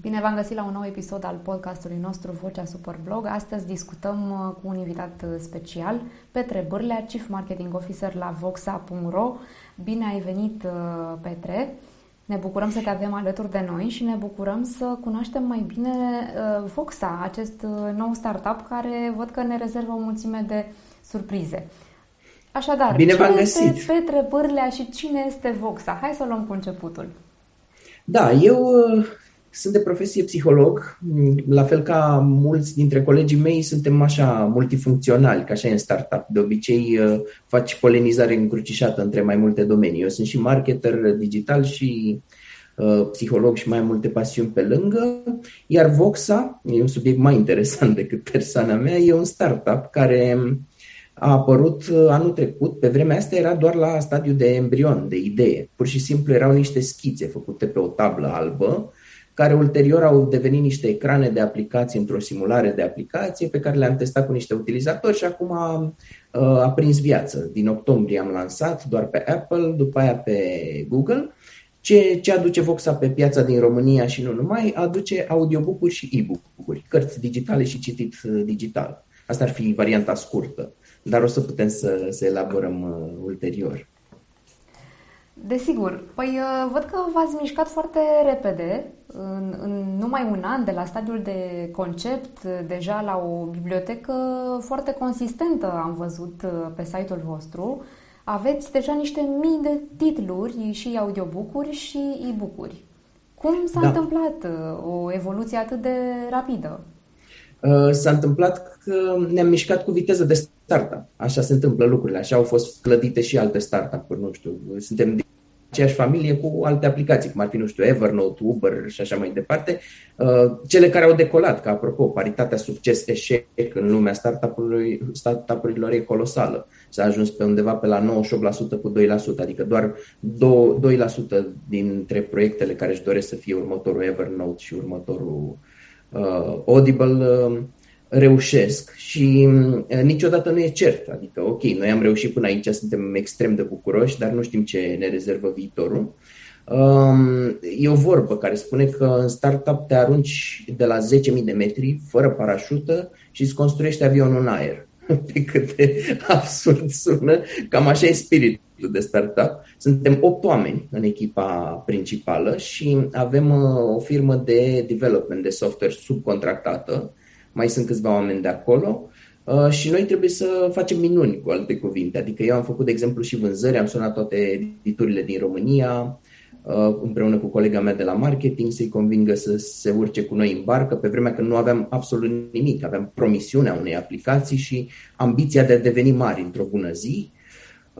Bine v-am găsit la un nou episod al podcastului nostru Vocea Superblog. Astăzi discutăm uh, cu un invitat uh, special, Petre Bârlea, Chief Marketing Officer la Voxa.ro. Bine ai venit, uh, Petre! Ne bucurăm să te avem alături de noi și ne bucurăm să cunoaștem mai bine Voxa, acest nou startup care văd că ne rezervă o mulțime de surprize. Așadar, Bine cine găsit. este Petre Bârlea și cine este Voxa? Hai să o luăm cu începutul. Da, eu sunt de profesie psiholog, la fel ca mulți dintre colegii mei suntem așa multifuncționali, ca așa e în startup. De obicei faci polenizare încrucișată între mai multe domenii. Eu sunt și marketer digital și uh, psiholog și mai multe pasiuni pe lângă, iar Voxa, e un subiect mai interesant decât persoana mea, e un startup care a apărut anul trecut, pe vremea asta era doar la stadiu de embrion, de idee. Pur și simplu erau niște schițe făcute pe o tablă albă care ulterior au devenit niște ecrane de aplicații într-o simulare de aplicație pe care le-am testat cu niște utilizatori și acum a, a prins viață. Din octombrie am lansat doar pe Apple, după aia pe Google. Ce, ce aduce Voxa pe piața din România și nu numai, aduce audiobook-uri și e-book-uri, cărți digitale și citit digital. Asta ar fi varianta scurtă, dar o să putem să, să elaborăm uh, ulterior. Desigur. Păi uh, văd că v-ați mișcat foarte repede, în, în numai un an, de la stadiul de concept, deja la o bibliotecă foarte consistentă, am văzut uh, pe site-ul vostru. Aveți deja niște mii de titluri și audiobook-uri și e-book-uri. Cum s-a da. întâmplat uh, o evoluție atât de rapidă? S-a întâmplat că ne-am mișcat cu viteză de startup. Așa se întâmplă lucrurile, așa au fost clădite și alte startup-uri, nu știu. Suntem aceeași familie cu alte aplicații, cum ar fi, nu știu, Evernote, Uber și așa mai departe, uh, cele care au decolat, că apropo, paritatea succes-eșec în lumea startup-urilor e colosală. S-a ajuns pe undeva pe la 98% cu 2%, adică doar 2% dintre proiectele care își doresc să fie următorul Evernote și următorul uh, Audible uh, reușesc și uh, niciodată nu e cert. Adică, ok, noi am reușit până aici, suntem extrem de bucuroși, dar nu știm ce ne rezervă viitorul. Um, e o vorbă care spune că în startup te arunci de la 10.000 de metri, fără parașută și îți construiești avionul în aer. Pe cât de absurd sună, cam așa e spiritul de startup. Suntem 8 oameni în echipa principală și avem uh, o firmă de development de software subcontractată mai sunt câțiva oameni de acolo uh, și noi trebuie să facem minuni, cu alte cuvinte. Adică eu am făcut, de exemplu, și vânzări, am sunat toate editurile din România, uh, împreună cu colega mea de la marketing, să-i convingă să se urce cu noi în barcă, pe vremea când nu aveam absolut nimic, aveam promisiunea unei aplicații și ambiția de a deveni mari într-o bună zi.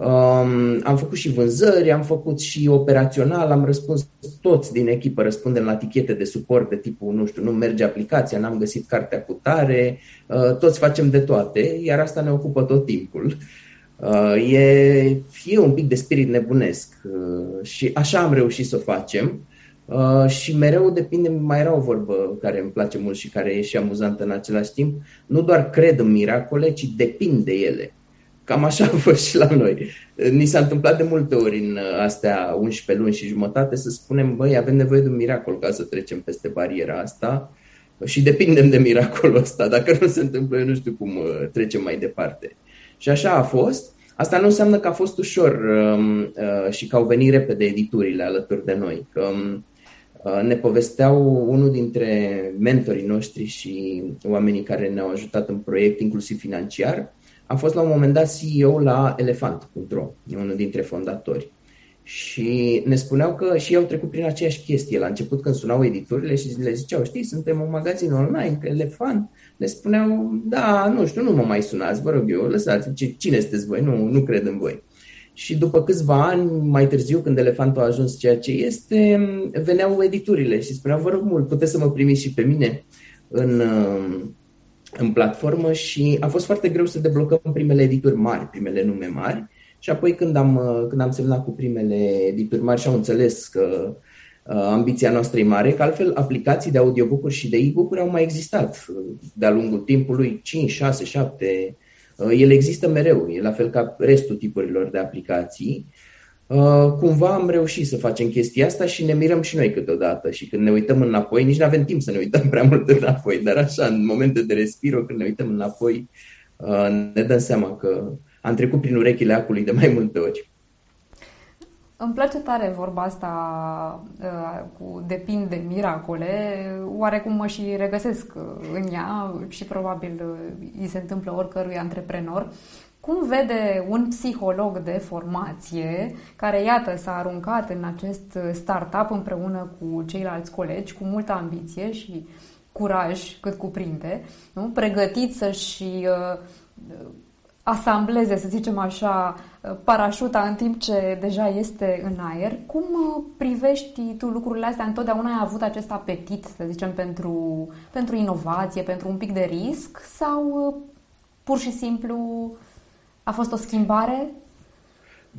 Um, am făcut și vânzări, am făcut și operațional, am răspuns toți din echipă, răspundem la tichete de suport de tipul, nu știu, nu merge aplicația, n-am găsit cartea cu tare, uh, toți facem de toate, iar asta ne ocupă tot timpul. Uh, e, e un pic de spirit nebunesc uh, și așa am reușit să o facem. Uh, și mereu depinde, mai era o vorbă care îmi place mult și care e și amuzantă în același timp, nu doar cred în miracole, ci depind de ele. Cam așa a fost și la noi. Ni s-a întâmplat de multe ori în astea 11 luni și jumătate să spunem, băi, avem nevoie de un miracol ca să trecem peste bariera asta și depindem de miracolul ăsta. Dacă nu se întâmplă, eu nu știu cum uh, trecem mai departe. Și așa a fost. Asta nu înseamnă că a fost ușor um, uh, și că au venit repede editurile alături de noi. Că um, uh, ne povesteau unul dintre mentorii noștri și oamenii care ne-au ajutat în proiect, inclusiv financiar, a fost la un moment dat CEO la Elefant.ro, unul dintre fondatori. Și ne spuneau că și ei au trecut prin aceeași chestie. La început când sunau editurile și le ziceau, știi, suntem un magazin online, că Elefant, le spuneau, da, nu știu, nu mă mai sunați, vă rog eu, lăsați, cine sunteți voi, nu, nu cred în voi. Și după câțiva ani, mai târziu, când Elefantul a ajuns ceea ce este, veneau editurile și spuneau, vă rog mult, puteți să mă primiți și pe mine în, în platformă și a fost foarte greu să deblocăm primele edituri mari, primele nume mari. Și apoi când am, când am semnat cu primele edituri mari și au înțeles că uh, ambiția noastră e mare, că altfel aplicații de audiobook-uri și de e-book-uri au mai existat de-a lungul timpului, 5, 6, 7, ele există mereu, e la fel ca restul tipurilor de aplicații. Uh, cumva am reușit să facem chestia asta și ne mirăm și noi câteodată și când ne uităm înapoi, nici nu avem timp să ne uităm prea mult înapoi, dar așa, în momente de respiro, când ne uităm înapoi, uh, ne dăm seama că am trecut prin urechile acului de mai multe ori. Îmi place tare vorba asta uh, cu depind de miracole, oarecum mă și regăsesc în ea și probabil îi se întâmplă oricărui antreprenor. Cum vede un psiholog de formație care, iată, s-a aruncat în acest startup împreună cu ceilalți colegi, cu multă ambiție și curaj cât cuprinde, nu? pregătit să-și uh, asambleze, să zicem așa, parașuta în timp ce deja este în aer. Cum uh, privești tu lucrurile astea? Întotdeauna ai avut acest apetit, să zicem, pentru, pentru inovație, pentru un pic de risc sau uh, pur și simplu a fost o schimbare?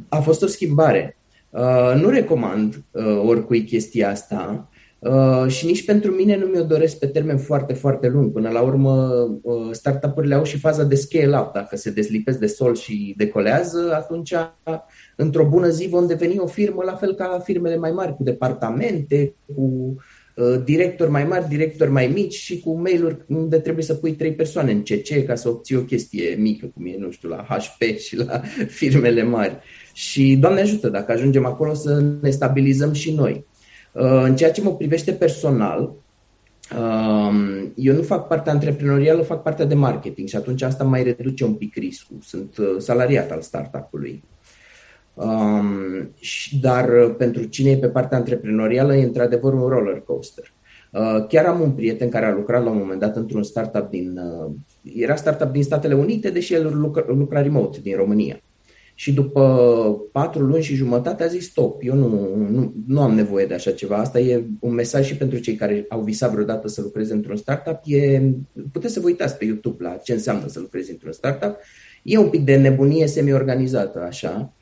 A fost o schimbare. Uh, nu recomand uh, oricui chestia asta uh, și nici pentru mine nu mi-o doresc pe termen foarte, foarte lung. Până la urmă, uh, startup-urile au și faza de scale-up. Dacă se deslipesc de sol și decolează, atunci într-o bună zi vom deveni o firmă la fel ca firmele mai mari, cu departamente, cu Uh, directori mai mari, directori mai mici și cu mail-uri unde trebuie să pui trei persoane în CC ca să obții o chestie mică, cum e, nu știu, la HP și la firmele mari. Și, Doamne ajută, dacă ajungem acolo să ne stabilizăm și noi. Uh, în ceea ce mă privește personal, um, eu nu fac partea antreprenorială, fac partea de marketing și atunci asta mai reduce un pic riscul. Sunt uh, salariat al startup-ului. Um, dar uh, pentru cine e pe partea antreprenorială e într-adevăr un roller coaster. Uh, chiar am un prieten care a lucrat la un moment dat într-un startup din. Uh, era startup din Statele Unite, deși el lucra, lucra remote din România. Și după patru luni și jumătate a zis stop, eu nu, nu, nu am nevoie de așa ceva. Asta e un mesaj și pentru cei care au visat vreodată să lucreze într-un startup. E, puteți să vă uitați pe YouTube la ce înseamnă să lucrezi într-un startup. E un pic de nebunie semi-organizată așa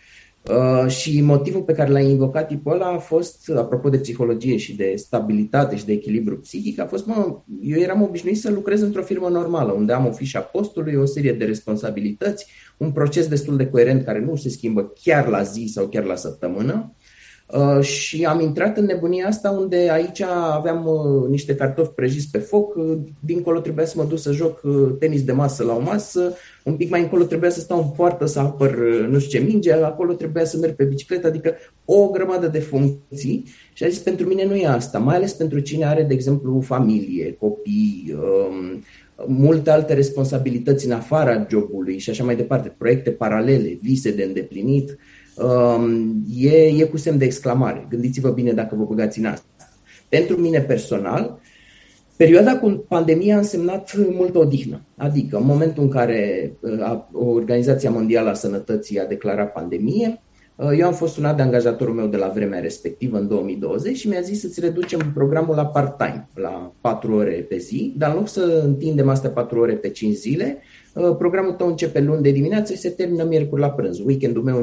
Uh, și motivul pe care l-a invocat tipul ăla a fost, apropo de psihologie și de stabilitate și de echilibru psihic, a fost, mă, eu eram obișnuit să lucrez într-o firmă normală, unde am o fișă postului, o serie de responsabilități, un proces destul de coerent care nu se schimbă chiar la zi sau chiar la săptămână. Uh, și am intrat în nebunia asta unde aici aveam uh, niște cartofi prăjiți pe foc, uh, dincolo trebuia să mă duc să joc uh, tenis de masă la o masă, un pic mai încolo trebuia să stau în poartă să apăr uh, nu știu ce minge, acolo trebuia să merg pe bicicletă, adică o grămadă de funcții. Și a zis pentru mine nu e asta, mai ales pentru cine are, de exemplu, familie, copii, um, multe alte responsabilități în afara jobului și așa mai departe, proiecte paralele, vise de îndeplinit, um, e, e cu semn de exclamare. Gândiți-vă bine dacă vă băgați în asta. Pentru mine personal, Perioada cu pandemia a însemnat multă odihnă. Adică, în momentul în care uh, Organizația Mondială a Sănătății a declarat pandemie, uh, eu am fost sunat de angajatorul meu de la vremea respectivă, în 2020, și mi-a zis să-ți reducem programul la part-time, la 4 ore pe zi, dar în loc să întindem astea 4 ore pe 5 zile, uh, programul tău începe luni de dimineață și se termină miercuri la prânz. Weekendul meu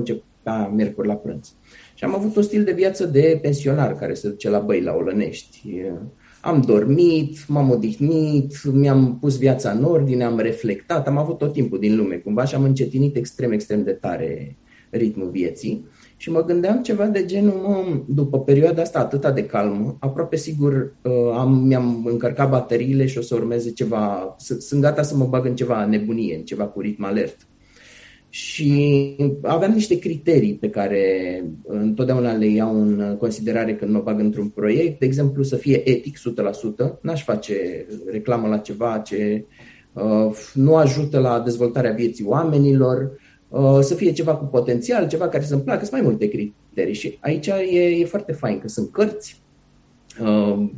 începea miercuri la prânz. Și am avut un stil de viață de pensionar care se duce la băi, la Olănești am dormit, m-am odihnit, mi-am pus viața în ordine, am reflectat, am avut tot timpul din lume cumva și am încetinit extrem, extrem de tare ritmul vieții. Și mă gândeam ceva de genul, mă, după perioada asta atâta de calmă, aproape sigur uh, am, mi-am încărcat bateriile și o să urmeze ceva, sunt gata să mă bag în ceva nebunie, în ceva cu ritm alert. Și aveam niște criterii pe care întotdeauna le iau în considerare când mă bag într-un proiect. De exemplu, să fie etic 100%. N-aș face reclamă la ceva ce uh, nu ajută la dezvoltarea vieții oamenilor, uh, să fie ceva cu potențial, ceva care să-mi placă. Sunt mai multe criterii și aici e, e foarte fain că sunt cărți. Uh,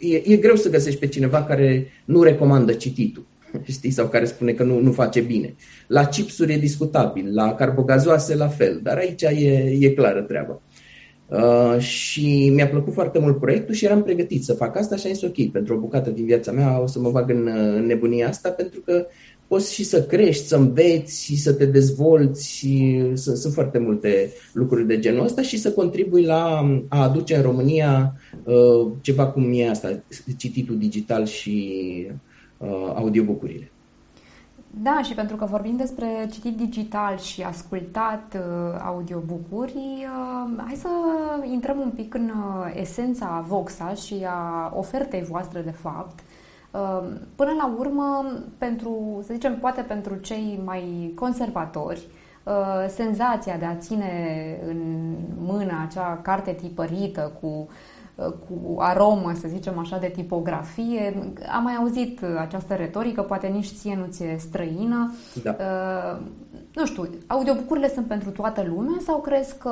e, e greu să găsești pe cineva care nu recomandă cititul știi, sau care spune că nu, nu face bine. La chipsuri e discutabil, la carbogazoase la fel, dar aici e, e clară treaba. Uh, și mi-a plăcut foarte mult proiectul și eram pregătit să fac asta și am zis ok, pentru o bucată din viața mea o să mă bag în, în nebunia asta pentru că poți și să crești, să înveți și să te dezvolți și sunt, sunt foarte multe lucruri de genul ăsta și să contribui la a aduce în România uh, ceva cum e asta, cititul digital și uh, audiobook-urile. Da, și pentru că vorbim despre citit digital și ascultat uh, audiobook-uri, uh, hai să intrăm un pic în uh, esența Voxa și a ofertei voastre de fapt. Uh, până la urmă, pentru, să zicem, poate pentru cei mai conservatori, uh, senzația de a ține în mână acea carte tipărită cu uh, cu aromă, să zicem așa, de tipografie. Am mai auzit această retorică, poate nici ție nu ți-e străină. Da. Uh, nu știu, audiobucurile sunt pentru toată lumea sau crezi că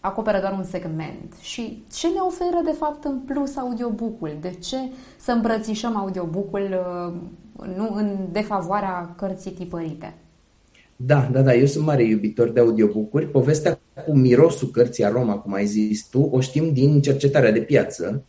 acoperă doar un segment? Și ce ne oferă, de fapt, în plus audiobook-ul? De ce să îmbrățișăm audiobook-ul uh, nu în defavoarea cărții tipărite? Da, da, da, eu sunt mare iubitor de audiobook-uri. Povestea cu mirosul cărții aroma, cum ai zis tu, o știm din cercetarea de piață.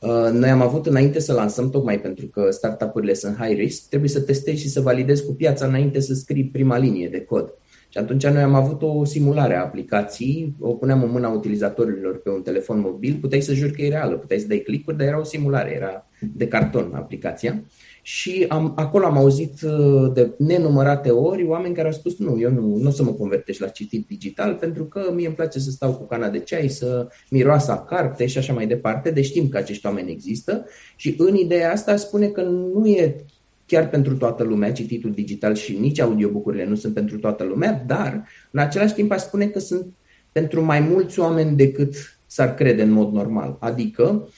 Uh, noi am avut înainte să lansăm, tocmai pentru că startup-urile sunt high risk, trebuie să testezi și să validezi cu piața înainte să scrii prima linie de cod. Și atunci noi am avut o simulare a aplicației, o puneam în mâna utilizatorilor pe un telefon mobil, puteai să juri că e reală, puteai să dai click dar era o simulare, era de carton aplicația. Și am, acolo am auzit uh, de nenumărate ori oameni care au spus nu, eu nu, nu o să mă convertesc la citit digital pentru că mie îmi place să stau cu cana de ceai, să miroasă a carte și așa mai departe. Deci știm că acești oameni există și în ideea asta spune că nu e chiar pentru toată lumea cititul digital și nici audiobucurile nu sunt pentru toată lumea, dar în același timp aș spune că sunt pentru mai mulți oameni decât s-ar crede în mod normal. Adică Uh,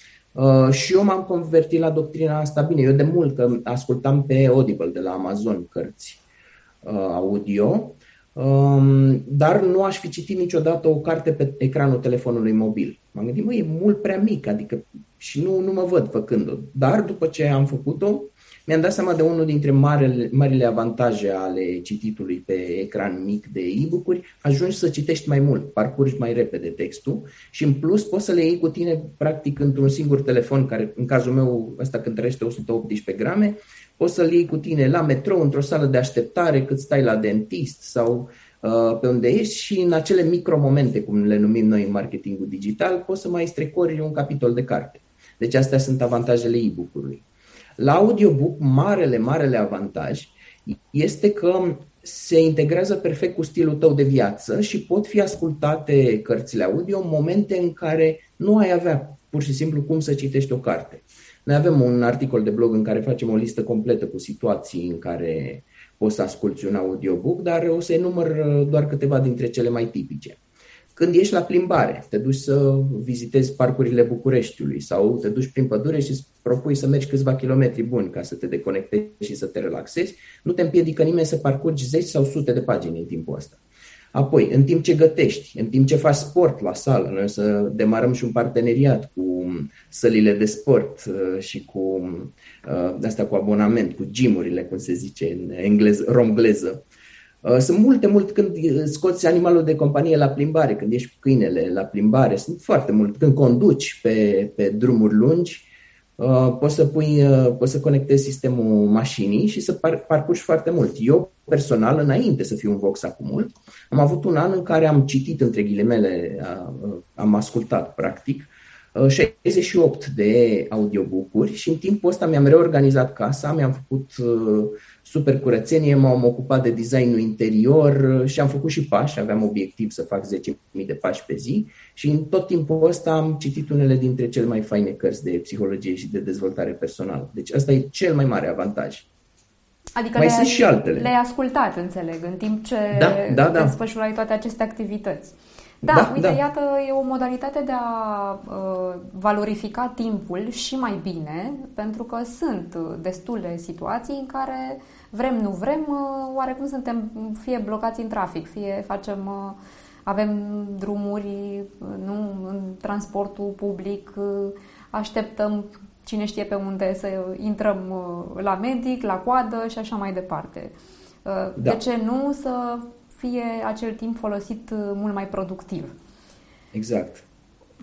și eu m-am convertit la doctrina asta. Bine, eu de mult că ascultam pe Audible de la Amazon cărți uh, audio, um, dar nu aș fi citit niciodată o carte pe ecranul telefonului mobil. M-am gândit, mă, e mult prea mic, adică și nu, nu mă văd făcând-o. Dar după ce am făcut-o, mi-am dat seama de unul dintre marele, marile avantaje ale cititului pe ecran mic de e-book-uri, ajungi să citești mai mult, parcurgi mai repede textul și în plus poți să le iei cu tine practic într-un singur telefon, care în cazul meu ăsta cântărește 118 grame, poți să-l iei cu tine la metrou, într-o sală de așteptare, cât stai la dentist sau uh, pe unde ești și în acele micromomente, cum le numim noi în marketingul digital, poți să mai strecori un capitol de carte. Deci astea sunt avantajele e-book-ului. La audiobook, marele, marele avantaj este că se integrează perfect cu stilul tău de viață și pot fi ascultate cărțile audio în momente în care nu ai avea pur și simplu cum să citești o carte. Noi avem un articol de blog în care facem o listă completă cu situații în care poți să asculti un audiobook, dar o să enumăr doar câteva dintre cele mai tipice. Când ești la plimbare, te duci să vizitezi parcurile Bucureștiului sau te duci prin pădure și îți propui să mergi câțiva kilometri buni ca să te deconectezi și să te relaxezi, nu te împiedică nimeni să parcurgi zeci sau sute de pagini în timpul ăsta. Apoi, în timp ce gătești, în timp ce faci sport la sală, noi o să demarăm și un parteneriat cu sălile de sport uh, și cu uh, asta cu abonament, cu gymurile, cum se zice în engleză, romgleză. Uh, sunt multe, mult când scoți animalul de companie la plimbare, când ești cu câinele la plimbare, sunt foarte mult. Când conduci pe, pe drumuri lungi, uh, poți să pui, uh, poți să conectezi sistemul mașinii și să par, parcurgi foarte mult. Eu, personal, înainte să fiu un Vox acum, am avut un an în care am citit, între ghilimele, am ascultat, practic, 68 de audiobook-uri și în timpul ăsta mi-am reorganizat casa, mi-am făcut super curățenie, m-am ocupat de designul interior și am făcut și pași, aveam obiectiv să fac 10.000 de pași pe zi și în tot timpul ăsta am citit unele dintre cele mai faine cărți de psihologie și de dezvoltare personală. Deci asta e cel mai mare avantaj. Adică mai sunt și altele. Le-ai ascultat, înțeleg, în timp ce da, da, da. desfășurai toate aceste activități. Da, da uite, da. iată, e o modalitate de a uh, valorifica timpul și mai bine, pentru că sunt destule situații în care vrem, nu vrem, uh, oarecum suntem fie blocați în trafic, fie facem, uh, avem drumuri, uh, nu, în transportul public, uh, așteptăm cine știe pe unde să intrăm uh, la medic, la coadă și așa mai departe. Uh, da. De ce nu să fie acel timp folosit uh, mult mai productiv. Exact.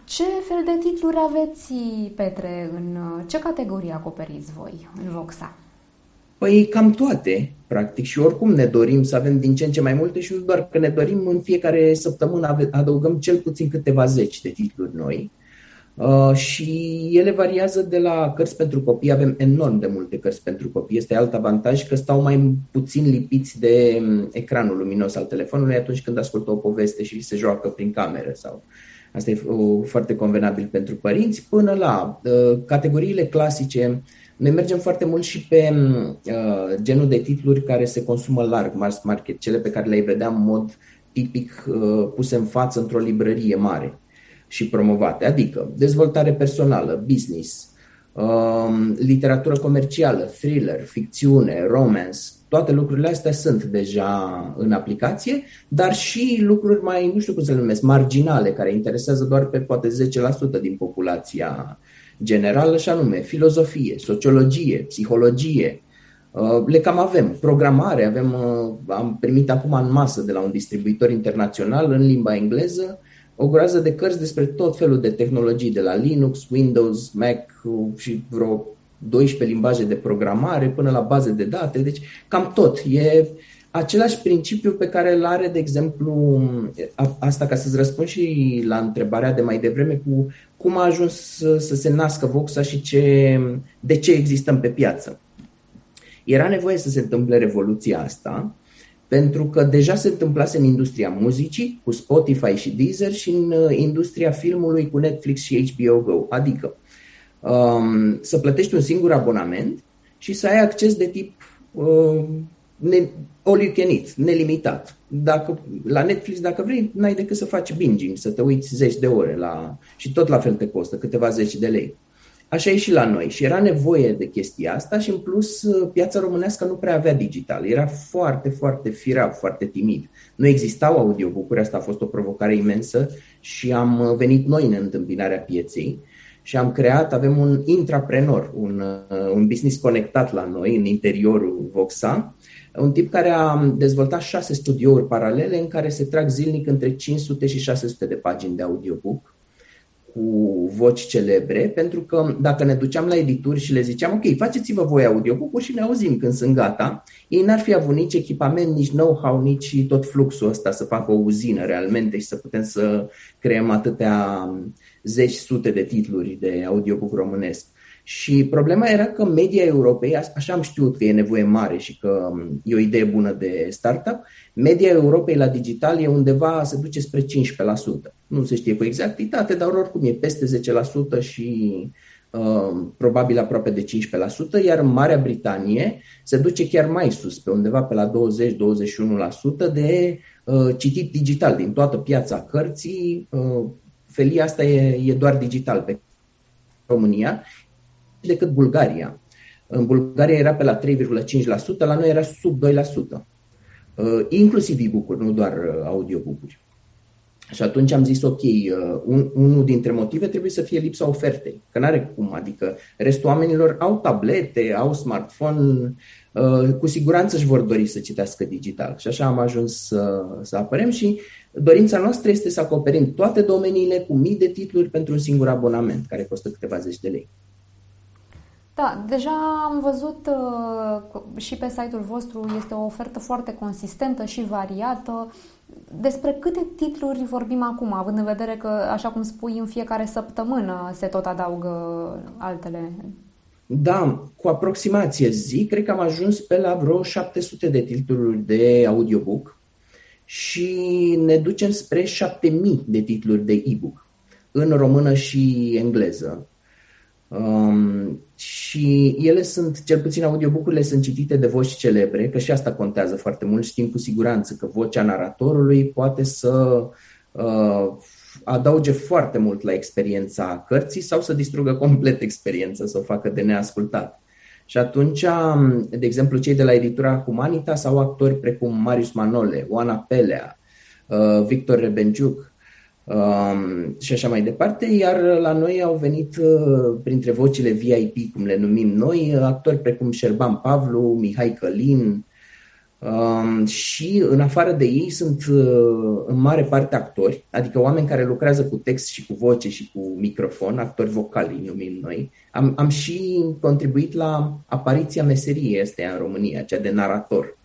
Ce fel de titluri aveți, Petre? În uh, ce categorie acoperiți voi în Voxa? Păi cam toate, practic, și oricum ne dorim să avem din ce în ce mai multe și nu doar că ne dorim în fiecare săptămână adăugăm cel puțin câteva zeci de titluri noi. Uh, și ele variază de la cărți pentru copii, avem enorm de multe cărți pentru copii. Este alt avantaj că stau mai puțin lipiți de um, ecranul luminos al telefonului atunci când ascultă o poveste și se joacă prin cameră sau Asta e uh, foarte convenabil pentru părinți, până la uh, categoriile clasice. Noi mergem foarte mult și pe um, uh, genul de titluri care se consumă larg, mass market, cele pe care le-ai vedea în mod tipic uh, puse în față într-o librărie mare și promovate, adică dezvoltare personală, business, um, literatură comercială, thriller, ficțiune, romance, toate lucrurile astea sunt deja în aplicație, dar și lucruri mai, nu știu cum să le numesc, marginale, care interesează doar pe poate 10% din populația generală, și anume filozofie, sociologie, psihologie, uh, le cam avem. Programare, avem, uh, am primit acum în masă de la un distribuitor internațional în limba engleză o groază de cărți despre tot felul de tehnologii, de la Linux, Windows, Mac și vreo 12 limbaje de programare până la baze de date, deci cam tot. E același principiu pe care îl are, de exemplu, asta ca să-ți răspund și la întrebarea de mai devreme cu cum a ajuns să, să se nască Voxa și ce, de ce existăm pe piață. Era nevoie să se întâmple revoluția asta, pentru că deja se întâmplase în industria muzicii cu Spotify și Deezer și în uh, industria filmului cu Netflix și HBO Go. Adică um, să plătești un singur abonament și să ai acces de tip um, ne, all you can eat, nelimitat. Dacă, la Netflix, dacă vrei, n-ai decât să faci binging, să te uiți zeci de ore la, și tot la fel te costă, câteva zeci de lei. Așa e și la noi și era nevoie de chestia asta și în plus piața românească nu prea avea digital. Era foarte, foarte firav, foarte timid. Nu existau audiobook asta a fost o provocare imensă și am venit noi în întâmpinarea pieței și am creat, avem un intraprenor, un, un business conectat la noi în interiorul Voxa, un tip care a dezvoltat șase studiouri paralele în care se trag zilnic între 500 și 600 de pagini de audiobook cu voci celebre, pentru că dacă ne duceam la edituri și le ziceam, ok, faceți-vă voi audiobook și ne auzim când sunt gata, ei n-ar fi avut nici echipament, nici know-how, nici tot fluxul ăsta să facă o uzină realmente și să putem să creăm atâtea zeci, sute de titluri de audiobook românesc. Și problema era că media Europei, așa am știut că e nevoie mare și că e o idee bună de startup, media Europei la digital e undeva, se duce spre 15%. Nu se știe cu exactitate, dar oricum e peste 10% și uh, probabil aproape de 15%, iar în Marea Britanie se duce chiar mai sus, pe undeva pe la 20-21% de uh, citit digital din toată piața cărții. Uh, felia asta e, e doar digital pe România decât Bulgaria. În Bulgaria era pe la 3,5%, la noi era sub 2%. Uh, inclusiv e-book-uri, nu doar uh, audiobook-uri. Și atunci am zis, ok, uh, un, unul dintre motive trebuie să fie lipsa ofertei, că nu are cum, adică restul oamenilor au tablete, au smartphone, cu siguranță își vor dori să citească digital. Și așa am ajuns să, să apărem și dorința noastră este să acoperim toate domeniile cu mii de titluri pentru un singur abonament, care costă câteva zeci de lei. Da, deja am văzut uh, și pe site-ul vostru este o ofertă foarte consistentă și variată. Despre câte titluri vorbim acum, având în vedere că, așa cum spui, în fiecare săptămână se tot adaugă altele? Da, cu aproximație zi, cred că am ajuns pe la vreo 700 de titluri de audiobook și ne ducem spre 7000 de titluri de e-book în română și engleză. Um, și ele sunt, cel puțin audiobook-urile sunt citite de voci celebre, că și asta contează foarte mult. Știm cu siguranță că vocea naratorului poate să uh, adauge foarte mult la experiența cărții sau să distrugă complet experiența, să o facă de neascultat. Și atunci, um, de exemplu, cei de la editura Humanitas au actori precum Marius Manole, Oana Pelea, uh, Victor Rebenciuc, Um, și așa mai departe, iar la noi au venit uh, printre vocile VIP, cum le numim noi, actori precum Șerban Pavlu, Mihai Călin um, și în afară de ei sunt uh, în mare parte actori, adică oameni care lucrează cu text și cu voce și cu microfon, actori vocali numim noi. Am, am și contribuit la apariția meseriei astea în România, cea de narator,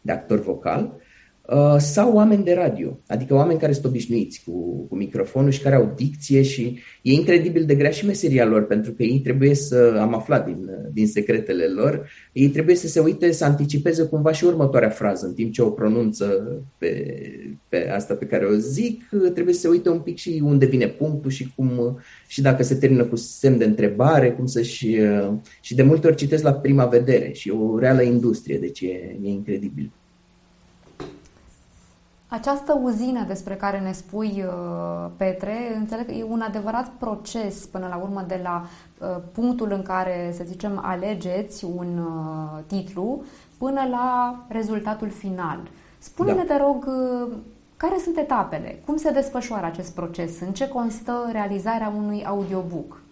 de actor vocal. Uh, sau oameni de radio, adică oameni care sunt obișnuiți cu, cu microfonul și care au dicție și e incredibil de grea și meseria lor, pentru că ei trebuie să, am aflat din, din secretele lor, ei trebuie să se uite, să anticipeze cumva și următoarea frază, în timp ce o pronunță pe, pe asta pe care o zic, trebuie să se uite un pic și unde vine punctul și cum și dacă se termină cu semn de întrebare, cum să și, și de multe ori citesc la prima vedere și e o reală industrie, deci e, e incredibil. Această uzină despre care ne spui, uh, Petre, înțeleg că e un adevărat proces până la urmă de la uh, punctul în care, să zicem, alegeți un uh, titlu până la rezultatul final. Spune-ne, da. te rog, care sunt etapele? Cum se desfășoară acest proces? În ce constă realizarea unui audiobook?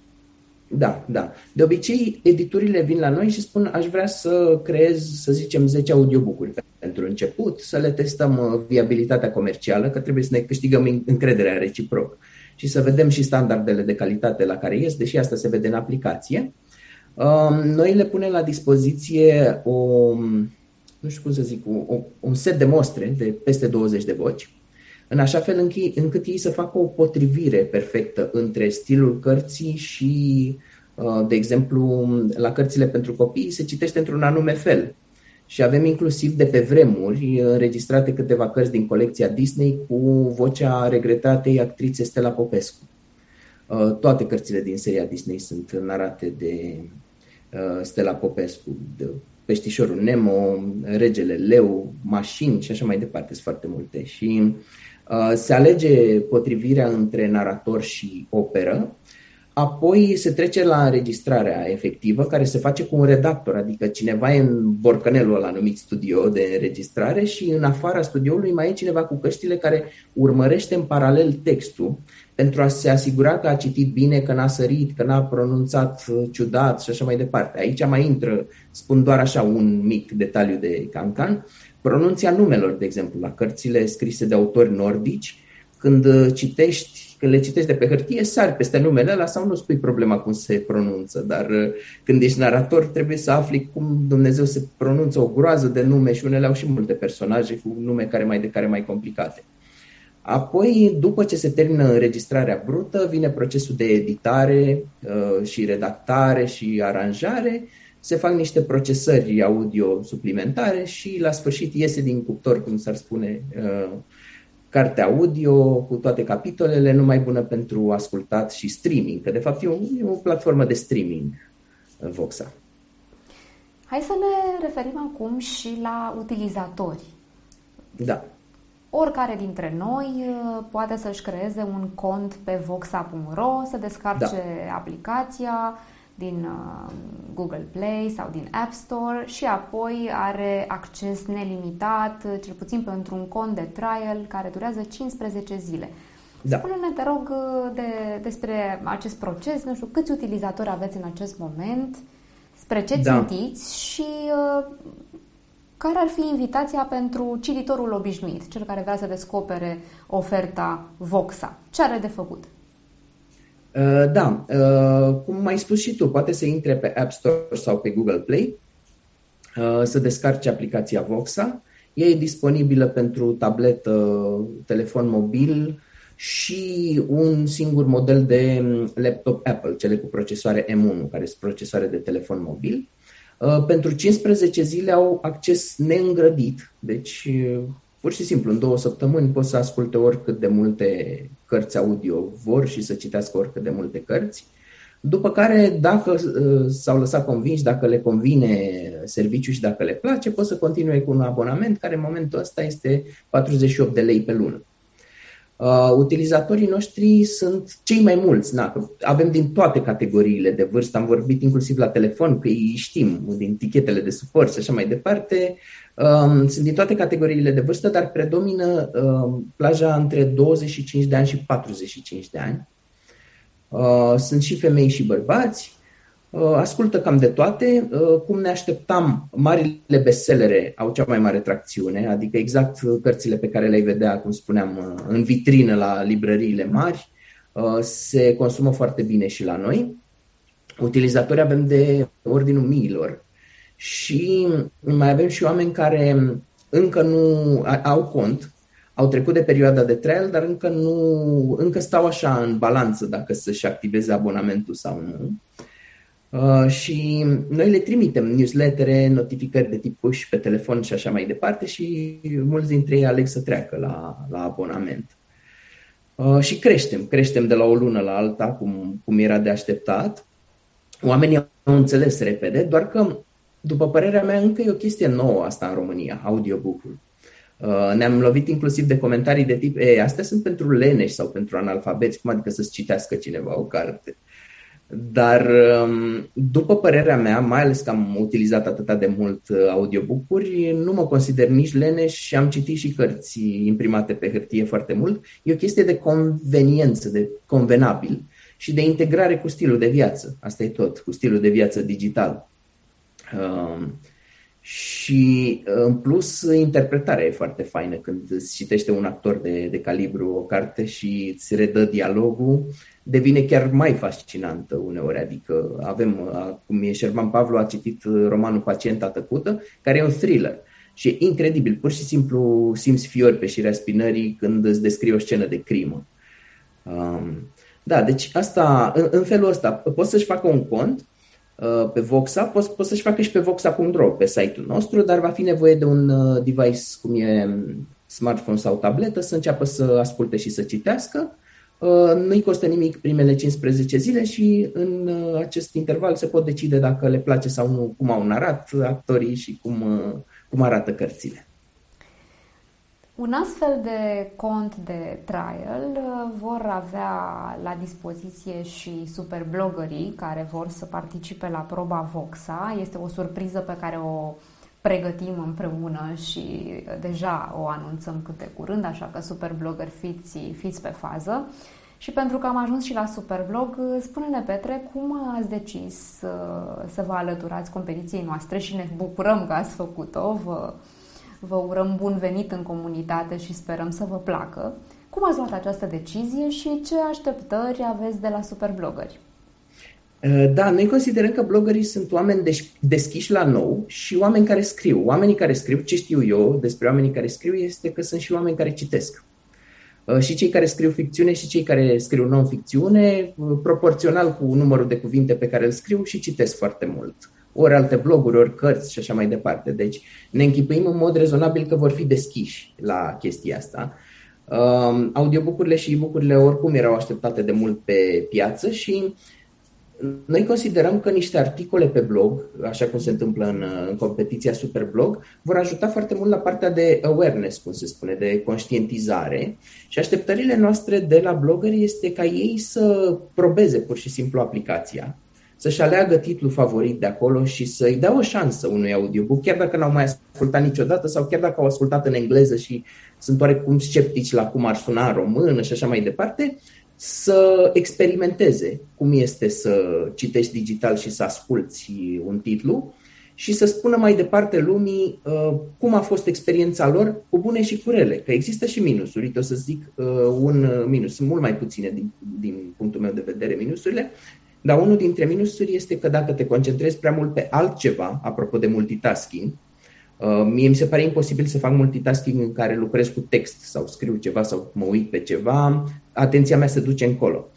Da, da. De obicei, editurile vin la noi și spun aș vrea să creez, să zicem, 10 audiobook-uri pentru început, să le testăm uh, viabilitatea comercială, că trebuie să ne câștigăm încrederea reciproc și să vedem și standardele de calitate la care ies, deși asta se vede în aplicație. Um, noi le punem la dispoziție o, nu știu cum să zic, un set de mostre de peste 20 de voci, în așa fel încât ei să facă o potrivire perfectă între stilul cărții și, uh, de exemplu, la cărțile pentru copii se citește într-un anume fel. Și avem inclusiv de pe vremuri înregistrate câteva cărți din colecția Disney cu vocea regretatei actrițe Stella Popescu. Uh, toate cărțile din seria Disney sunt narate de uh, Stella Popescu, de Peștișorul Nemo, Regele Leu, Mașini și așa mai departe, sunt foarte multe. Și Uh, se alege potrivirea între narator și operă, apoi se trece la înregistrarea efectivă, care se face cu un redactor, adică cineva e în borcanelul ăla numit studio de înregistrare și în afara studioului mai e cineva cu căștile care urmărește în paralel textul pentru a se asigura că a citit bine, că n-a sărit, că n-a pronunțat ciudat și așa mai departe. Aici mai intră, spun doar așa un mic detaliu de cancan, pronunția numelor, de exemplu, la cărțile scrise de autori nordici, când uh, citești, când le citești de pe hârtie, sari peste numele ăla sau nu spui problema cum se pronunță, dar uh, când ești narator trebuie să afli cum Dumnezeu se pronunță o groază de nume și unele au și multe personaje cu nume care mai de care mai complicate. Apoi, după ce se termină înregistrarea brută, vine procesul de editare uh, și redactare și aranjare se fac niște procesări audio suplimentare și la sfârșit iese din cuptor, cum s-ar spune, uh, cartea audio cu toate capitolele, numai bună pentru ascultat și streaming, că de fapt e o, e o platformă de streaming uh, Voxa. Hai să ne referim acum și la utilizatori. Da. Oricare dintre noi uh, poate să-și creeze un cont pe voxa.ro, să descarce da. aplicația, din uh, Google Play sau din App Store și apoi are acces nelimitat, uh, cel puțin pentru un cont de trial care durează 15 zile. Da. Spune-ne, te rog, uh, de, despre acest proces, nu știu, câți utilizatori aveți în acest moment, spre ce da. țintiți și uh, care ar fi invitația pentru cititorul obișnuit, cel care vrea să descopere oferta Voxa? Ce are de făcut? Uh, da, uh, cum ai spus și tu, poate să intre pe App Store sau pe Google Play, uh, să descarce aplicația Voxa. Ea e disponibilă pentru tabletă, telefon mobil și un singur model de laptop Apple, cele cu procesoare M1, care sunt procesoare de telefon mobil. Pentru 15 zile au acces neîngrădit, deci pur și simplu, în două săptămâni pot să asculte oricât de multe cărți audio vor și să citească oricât de multe cărți. După care, dacă uh, s-au lăsat convinși, dacă le convine serviciul și dacă le place, pot să continue cu un abonament care în momentul ăsta este 48 de lei pe lună. Uh, utilizatorii noștri sunt cei mai mulți. Na, avem din toate categoriile de vârstă. Am vorbit inclusiv la telefon, că îi știm din tichetele de suport și așa mai departe. Um, sunt din toate categoriile de vârstă, dar predomină um, plaja între 25 de ani și 45 de ani. Uh, sunt și femei și bărbați. Uh, ascultă cam de toate. Uh, cum ne așteptam, marile bestsellere au cea mai mare tracțiune, adică exact cărțile pe care le-ai vedea, cum spuneam, în vitrină la librăriile mari. Se consumă foarte bine și la noi. Utilizatori avem de ordinul miilor și mai avem și oameni care încă nu au cont, au trecut de perioada de trial, dar încă nu, încă stau așa în balanță dacă să-și activeze abonamentul sau nu. Uh, și noi le trimitem newslettere, notificări de tip push pe telefon și așa mai departe și mulți dintre ei aleg să treacă la, la abonament. Uh, și creștem, creștem de la o lună la alta, cum, cum era de așteptat. Oamenii au înțeles repede, doar că, după părerea mea, încă e o chestie nouă asta în România, audiobook-ul. Uh, ne-am lovit inclusiv de comentarii de tip, ei, astea sunt pentru leneși sau pentru analfabeți, cum adică să-ți citească cineva o carte. Dar, um, după părerea mea, mai ales că am utilizat atâta de mult uh, audiobook-uri, nu mă consider nici leneș și am citit și cărți imprimate pe hârtie foarte mult. E o chestie de conveniență, de convenabil și de integrare cu stilul de viață. Asta e tot, cu stilul de viață digital. Um, și în plus interpretarea e foarte faină când îți citește un actor de, de calibru o carte și îți redă dialogul, devine chiar mai fascinantă uneori. Adică avem, cum e Șerban Pavlu a citit romanul Pacienta tăcută, care e un thriller. Și e incredibil, pur și simplu simți fiori pe șirea spinării când îți descrie o scenă de crimă. Um, da, deci asta, în, în felul ăsta, poți să-și facă un cont Uh, pe Voxa, poți, poți să-și facă și pe voxa.ro, pe site-ul nostru, dar va fi nevoie de un uh, device cum e smartphone sau tabletă să înceapă să asculte și să citească. Uh, nu-i costă nimic primele 15 zile și în acest interval se pot decide dacă le place sau nu cum au narat actorii și cum, cum arată cărțile. Un astfel de cont de trial uh, vor avea la dispoziție și superbloggerii care vor să participe la proba Voxa. Este o surpriză pe care o pregătim împreună și deja o anunțăm cât de curând, așa că superblogger fiți, fiți pe fază. Și pentru că am ajuns și la Superblog, uh, spune-ne, Petre, cum ați decis să, să vă alăturați competiției noastre și ne bucurăm că ați făcut-o. Vă Vă urăm bun venit în comunitate și sperăm să vă placă. Cum ați luat această decizie și ce așteptări aveți de la superblogări? Uh, da, noi considerăm că bloggerii sunt oameni deschiși la nou și oameni care scriu. Oamenii care scriu, ce știu eu despre oamenii care scriu este că sunt și oameni care citesc. Uh, și cei care scriu ficțiune și cei care scriu non-ficțiune, uh, proporțional cu numărul de cuvinte pe care îl scriu și citesc foarte mult ori alte bloguri, ori cărți și așa mai departe. Deci ne închipuim în mod rezonabil că vor fi deschiși la chestia asta. Um, audiobook-urile și e-book-urile oricum erau așteptate de mult pe piață și noi considerăm că niște articole pe blog, așa cum se întâmplă în, în competiția Superblog, vor ajuta foarte mult la partea de awareness, cum se spune, de conștientizare. Și așteptările noastre de la blogări este ca ei să probeze pur și simplu aplicația să-și aleagă titlul favorit de acolo și să-i dea o șansă unui audiobook, chiar dacă n-au mai ascultat niciodată sau chiar dacă au ascultat în engleză și sunt oarecum sceptici la cum ar suna în română și așa mai departe, să experimenteze cum este să citești digital și să asculți un titlu și să spună mai departe lumii uh, cum a fost experiența lor cu bune și cu rele. Că există și minusuri, uite o să zic uh, un minus, sunt mult mai puține din, din punctul meu de vedere minusurile, dar unul dintre minusuri este că dacă te concentrezi prea mult pe altceva, apropo de multitasking, uh, mie mi se pare imposibil să fac multitasking în care lucrez cu text sau scriu ceva sau mă uit pe ceva, atenția mea se duce încolo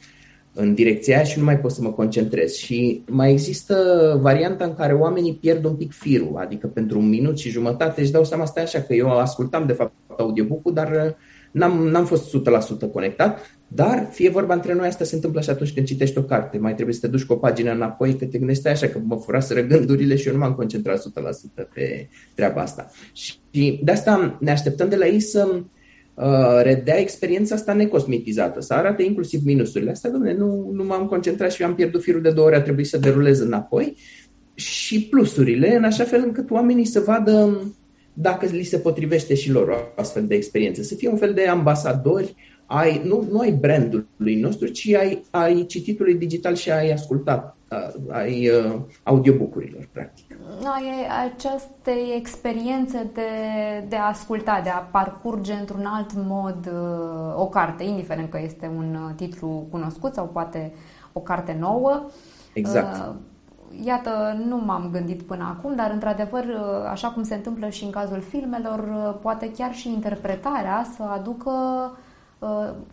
în direcția aia și nu mai pot să mă concentrez. Și mai există varianta în care oamenii pierd un pic firul, adică pentru un minut și jumătate își dau seama, stai așa, că eu ascultam de fapt audiobook dar uh, n-am, n-am fost 100% conectat dar, fie vorba între noi, asta se întâmplă și atunci când citești o carte. Mai trebuie să te duci cu o pagină înapoi, că te gândești așa, că mă furaseră gândurile și eu nu m-am concentrat 100% pe treaba asta. Și de asta ne așteptăm de la ei să uh, redea experiența asta necosmetizată, să arate inclusiv minusurile astea. Dom'le, nu, nu m-am concentrat și am pierdut firul de două ori, a trebuit să derulez înapoi. Și plusurile, în așa fel încât oamenii să vadă dacă li se potrivește și lor o astfel de experiență. Să fie un fel de ambasadori ai, nu, nu ai brandului nostru, ci ai, ai cititului digital și ai ascultat, ai uh, audiobook-urilor, practic. Ai aceste experiențe de, de a asculta, de a parcurge într-un alt mod uh, o carte, indiferent că este un uh, titlu cunoscut sau poate o carte nouă. Exact. Uh, iată, nu m-am gândit până acum, dar într-adevăr, așa cum se întâmplă și în cazul filmelor, poate chiar și interpretarea să aducă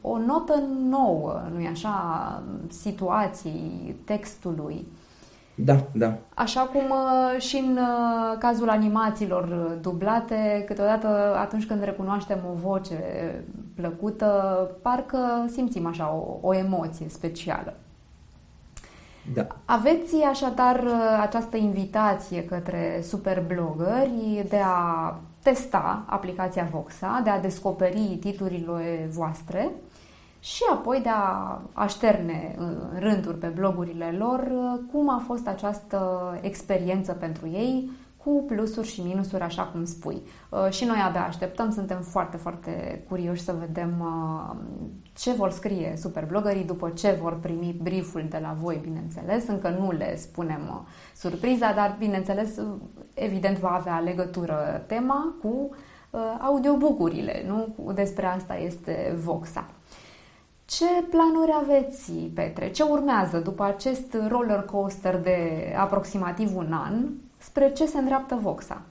o notă nouă, nu-i așa, situației, textului. Da, da. Așa cum uh, și în uh, cazul animațiilor uh, dublate, câteodată atunci când recunoaștem o voce plăcută, parcă simțim așa o, o emoție specială. Da. Aveți așadar această invitație către superblogări de a testa aplicația Voxa, de a descoperi titlurile voastre și apoi de a așterne rânduri pe blogurile lor cum a fost această experiență pentru ei, cu plusuri și minusuri, așa cum spui. Uh, și noi abia așteptăm, suntem foarte, foarte curioși să vedem uh, ce vor scrie superblogării după ce vor primi brieful de la voi, bineînțeles. Încă nu le spunem uh, surpriza, dar, bineînțeles, evident va avea legătură tema cu audiobook-urile, nu? Despre asta este Voxa. Ce planuri aveți, Petre? Ce urmează după acest roller coaster de aproximativ un an? Spre ce se îndreaptă Voxa?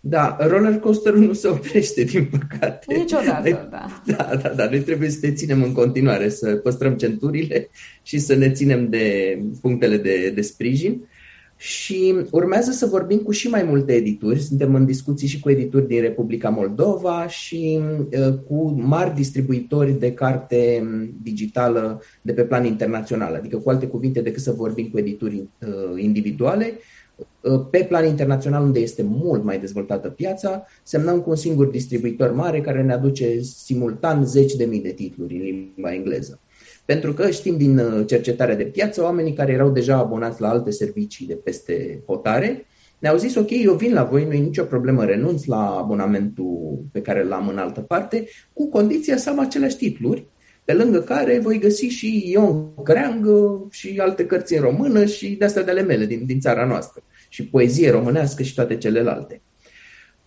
Da, roller coaster nu se oprește, din păcate. Niciodată, da. Da, da, da. Noi trebuie să te ținem în continuare, să păstrăm centurile și să ne ținem de punctele de, de sprijin. Și urmează să vorbim cu și mai multe edituri. Suntem în discuții și cu edituri din Republica Moldova și uh, cu mari distribuitori de carte digitală de pe plan internațional. Adică, cu alte cuvinte, decât să vorbim cu edituri uh, individuale, uh, pe plan internațional, unde este mult mai dezvoltată piața, semnăm cu un singur distribuitor mare care ne aduce simultan zeci de mii de titluri în limba engleză. Pentru că știm din uh, cercetarea de piață, oamenii care erau deja abonați la alte servicii de peste hotare, ne-au zis, ok, eu vin la voi, nu e nicio problemă, renunț la abonamentul pe care l-am în altă parte, cu condiția să am aceleași titluri, pe lângă care voi găsi și Ion Creang și alte cărți în română și de astea de ale mele din, din țara noastră. Și poezie românească și toate celelalte.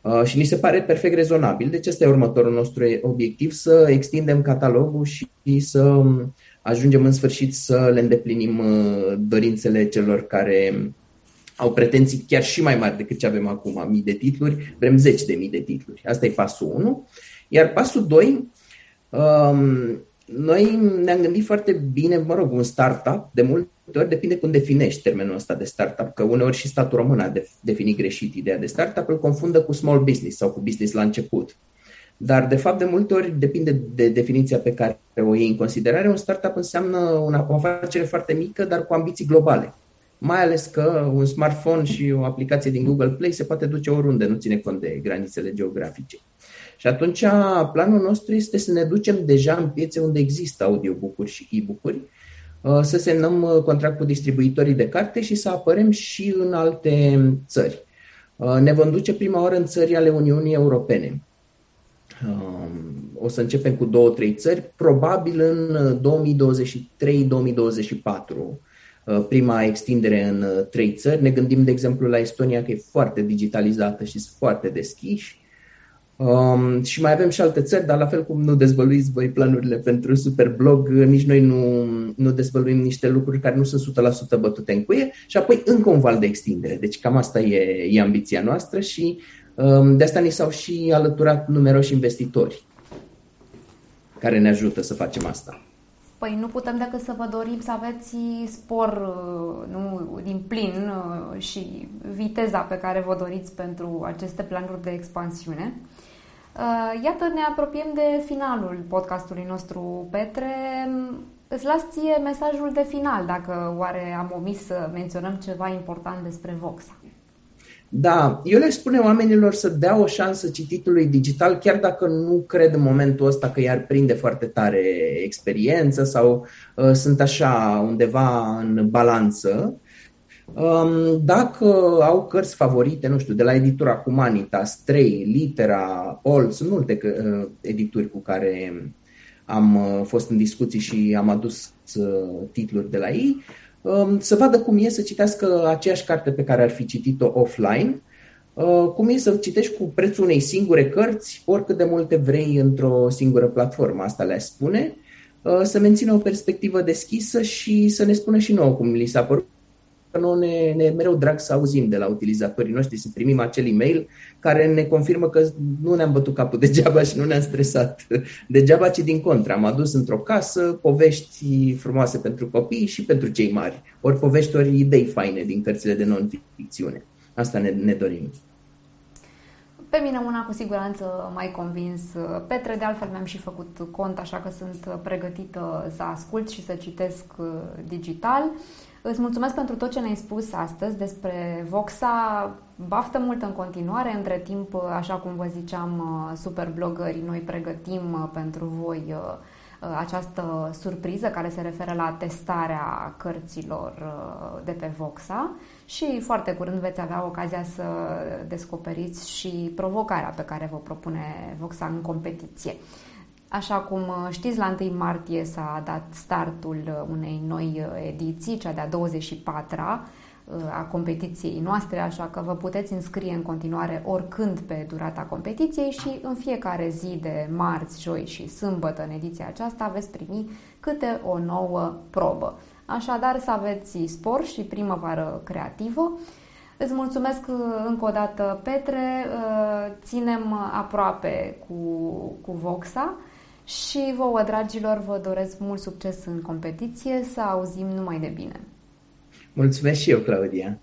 Uh, și ni se pare perfect rezonabil. Deci ăsta e următorul nostru obiectiv, să extindem catalogul și să ajungem în sfârșit să le îndeplinim uh, dorințele celor care au pretenții chiar și mai mari decât ce avem acum, mii de titluri, vrem zeci de mii de titluri. Asta e pasul 1. Iar pasul 2, um, noi ne-am gândit foarte bine, mă rog, un startup, de multe ori depinde cum definești termenul ăsta de startup, că uneori și statul român a definit greșit ideea de startup, îl confundă cu small business sau cu business la început. Dar, de fapt, de multe ori depinde de definiția pe care o iei în considerare. Un startup înseamnă una, o afacere foarte mică, dar cu ambiții globale. Mai ales că un smartphone și o aplicație din Google Play se poate duce oriunde, nu ține cont de granițele geografice. Și atunci planul nostru este să ne ducem deja în piețe unde există audiobook-uri și e-book-uri, uh, să semnăm uh, contract cu distribuitorii de carte și să apărem și în alte țări. Uh, ne vom duce prima oară în țări ale Uniunii Europene. Um, o să începem cu două, trei țări, probabil în 2023-2024 uh, prima extindere în uh, trei țări. Ne gândim, de exemplu, la Estonia, că e foarte digitalizată și sunt foarte deschiși. Um, și mai avem și alte țări, dar la fel cum nu dezvăluiți voi planurile pentru Superblog, nici noi nu, nu dezvăluim niște lucruri care nu sunt 100% bătute în cuie și apoi încă un val de extindere. Deci cam asta e, e ambiția noastră și de asta ni s-au și alăturat numeroși investitori care ne ajută să facem asta. Păi nu putem decât să vă dorim să aveți spor uh, nu, din plin uh, și viteza pe care vă doriți pentru aceste planuri de expansiune. Uh, iată, ne apropiem de finalul podcastului nostru, Petre. Îți las ție mesajul de final, dacă oare am omis să menționăm ceva important despre Voxa. Da, eu le spune oamenilor să dea o șansă cititului digital, chiar dacă nu cred în momentul ăsta că i-ar prinde foarte tare experiență sau uh, sunt așa undeva în balanță. Um, dacă au cărți favorite, nu știu, de la editura Humanitas, 3, Litera, All, sunt multe uh, edituri cu care am uh, fost în discuții și am adus uh, titluri de la ei, Um, să vadă cum e să citească aceeași carte pe care ar fi citit-o offline, uh, cum e să citești cu prețul unei singure cărți, oricât de multe vrei într-o singură platformă, asta le spune, uh, să mențină o perspectivă deschisă și să ne spună și nouă cum li s-a părut nu ne, ne mereu drag să auzim de la utilizatorii noștri, să primim acel e-mail care ne confirmă că nu ne-am bătut capul degeaba și nu ne-am stresat degeaba, ci din contră. Am adus într-o casă povești frumoase pentru copii și pentru cei mari, ori povești, ori idei faine din cărțile de non-ficțiune. Asta ne, ne dorim. Pe mine una cu siguranță mai convins. Petre, de altfel mi-am și făcut cont, așa că sunt pregătită să ascult și să citesc uh, digital. Îți mulțumesc pentru tot ce ne-ai spus astăzi despre Voxa. Baftă mult în continuare. Între timp, așa cum vă ziceam, uh, super blogării, noi pregătim uh, pentru voi această surpriză care se referă la testarea cărților de pe Voxa și foarte curând veți avea ocazia să descoperiți și provocarea pe care vă propune Voxa în competiție. Așa cum știți, la 1 martie s-a dat startul unei noi ediții, cea de-a 24-a a competiției noastre, așa că vă puteți înscrie în continuare oricând pe durata competiției și în fiecare zi de marți, joi și sâmbătă în ediția aceasta veți primi câte o nouă probă. Așadar, să aveți spor și primăvară creativă. Îți mulțumesc uh, încă o dată, Petre. Uh, ținem aproape cu, cu Voxa și vouă, dragilor, vă doresc mult succes în competiție, să auzim numai de bine. Mulțumesc și eu, Claudia!